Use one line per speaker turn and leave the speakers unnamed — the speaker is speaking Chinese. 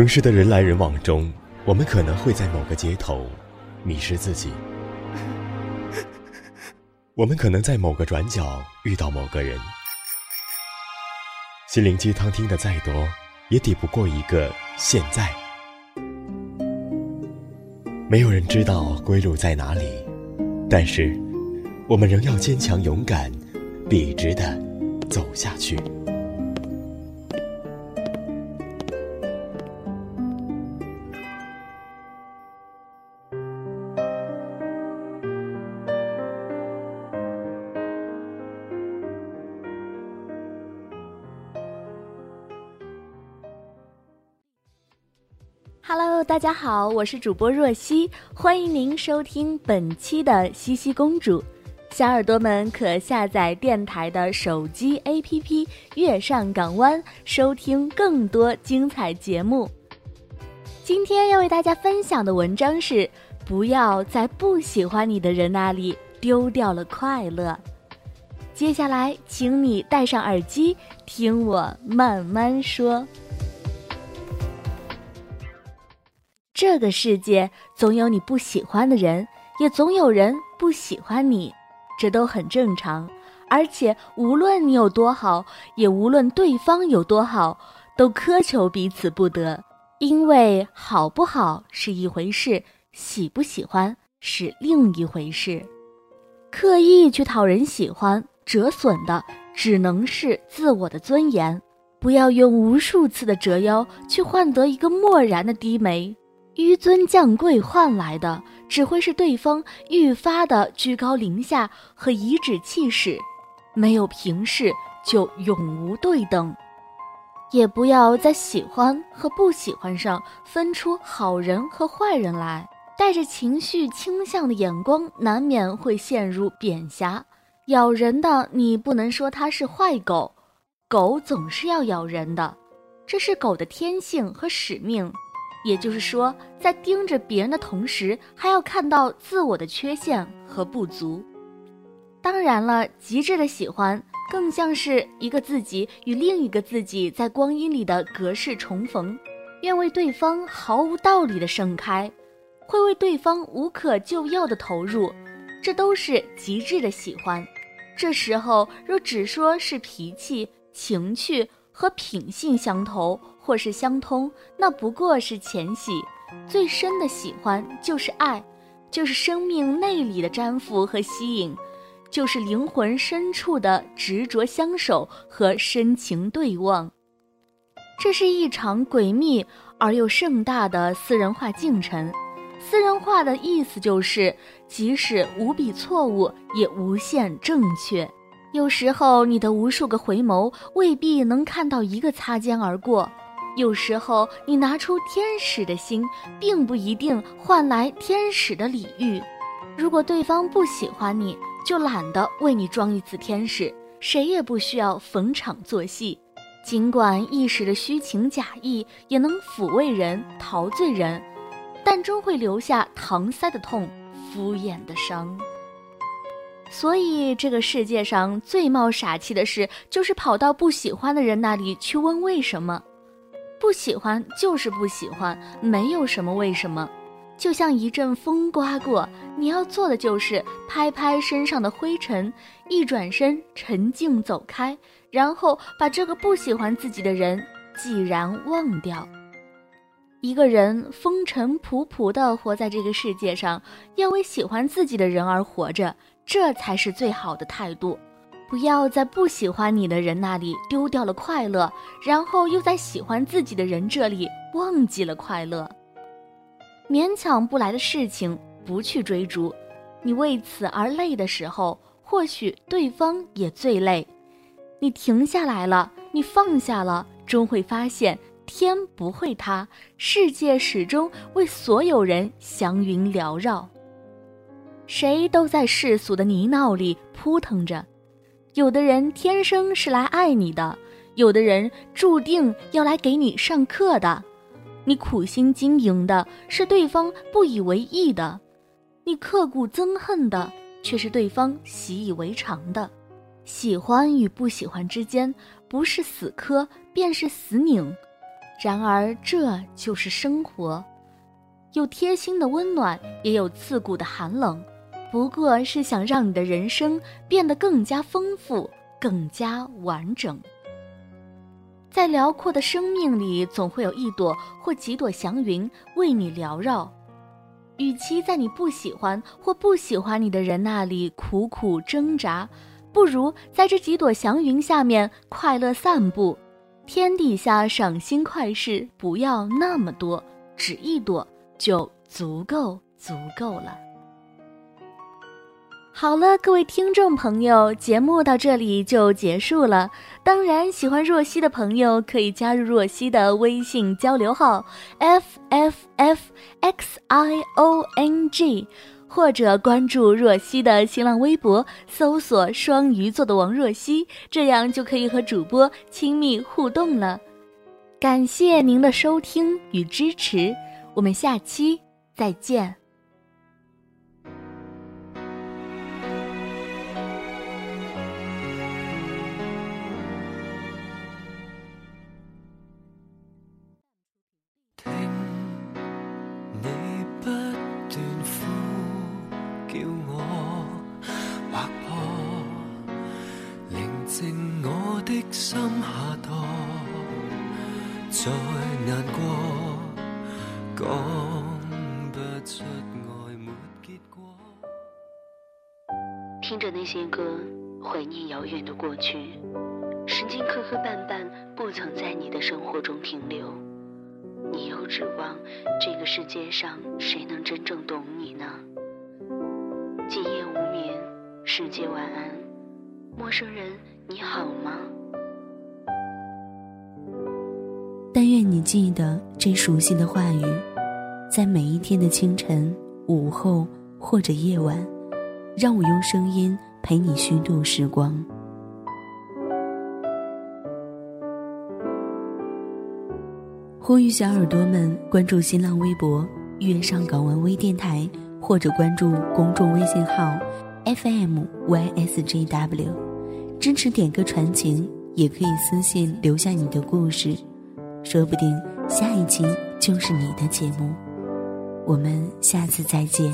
城市的人来人往中，我们可能会在某个街头迷失自己；我们可能在某个转角遇到某个人。心灵鸡汤听得再多，也抵不过一个现在。没有人知道归路在哪里，但是我们仍要坚强勇敢，笔直的走下去。
Hello，大家好，我是主播若曦，欢迎您收听本期的西西公主。小耳朵们可下载电台的手机 APP《月上港湾》，收听更多精彩节目。今天要为大家分享的文章是：不要在不喜欢你的人那里丢掉了快乐。接下来，请你戴上耳机，听我慢慢说。这个世界总有你不喜欢的人，也总有人不喜欢你，这都很正常。而且无论你有多好，也无论对方有多好，都苛求彼此不得。因为好不好是一回事，喜不喜欢是另一回事。刻意去讨人喜欢，折损的只能是自我的尊严。不要用无数次的折腰去换得一个漠然的低眉。纡尊降贵换来的，只会是对方愈发的居高临下和颐指气使。没有平视，就永无对等。也不要在喜欢和不喜欢上分出好人和坏人来，带着情绪倾向的眼光，难免会陷入贬狭。咬人的，你不能说它是坏狗，狗总是要咬人的，这是狗的天性和使命。也就是说，在盯着别人的同时，还要看到自我的缺陷和不足。当然了，极致的喜欢更像是一个自己与另一个自己在光阴里的隔世重逢，愿为对方毫无道理的盛开，会为对方无可救药的投入，这都是极致的喜欢。这时候若只说是脾气、情趣和品性相投。或是相通，那不过是浅喜；最深的喜欢就是爱，就是生命内里的粘附和吸引，就是灵魂深处的执着相守和深情对望。这是一场诡秘而又盛大的私人化进程。私人化的意思就是，即使无比错误，也无限正确。有时候，你的无数个回眸未必能看到一个擦肩而过。有时候，你拿出天使的心，并不一定换来天使的礼遇。如果对方不喜欢你，就懒得为你装一次天使，谁也不需要逢场作戏。尽管一时的虚情假意也能抚慰人、陶醉人，但终会留下搪塞的痛、敷衍的伤。所以，这个世界上最冒傻气的事，就是跑到不喜欢的人那里去问为什么。不喜欢就是不喜欢，没有什么为什么。就像一阵风刮过，你要做的就是拍拍身上的灰尘，一转身沉静走开，然后把这个不喜欢自己的人既然忘掉。一个人风尘仆仆地活在这个世界上，要为喜欢自己的人而活着，这才是最好的态度。不要在不喜欢你的人那里丢掉了快乐，然后又在喜欢自己的人这里忘记了快乐。勉强不来的事情不去追逐，你为此而累的时候，或许对方也最累。你停下来了，你放下了，终会发现天不会塌，世界始终为所有人祥云缭绕。谁都在世俗的泥淖里扑腾着。有的人天生是来爱你的，有的人注定要来给你上课的。你苦心经营的是对方不以为意的，你刻骨憎恨的却是对方习以为常的。喜欢与不喜欢之间，不是死磕便是死拧。然而，这就是生活，有贴心的温暖，也有刺骨的寒冷，不过是想让你的人生变得更加丰富，更加完整。在辽阔的生命里，总会有一朵或几朵祥云为你缭绕。与其在你不喜欢或不喜欢你的人那里苦苦挣扎，不如在这几朵祥云下面快乐散步。天底下赏心快事不要那么多，只一朵就足够足够了。好了，各位听众朋友，节目到这里就结束了。当然，喜欢若曦的朋友可以加入若曦的微信交流号 f f f x i o n g，或者关注若曦的新浪微博，搜索“双鱼座的王若曦”，这样就可以和主播亲密互动了。感谢您的收听与支持，我们下期再见。
再难过，讲不出爱没结果。
听着那些歌，怀念遥远的过去，时间磕磕绊绊，不曾在你的生活中停留。你又指望这个世界上谁能真正懂你呢？今夜无眠，世界晚安，陌生人你好吗？
但愿你记得这熟悉的话语，在每一天的清晨、午后或者夜晚，让我用声音陪你虚度时光。呼吁小耳朵们关注新浪微博“月上港湾微电台”，或者关注公众微信号 “FMYSJW”，支持点歌传情，也可以私信留下你的故事。说不定下一期就是你的节目，我们下次再见。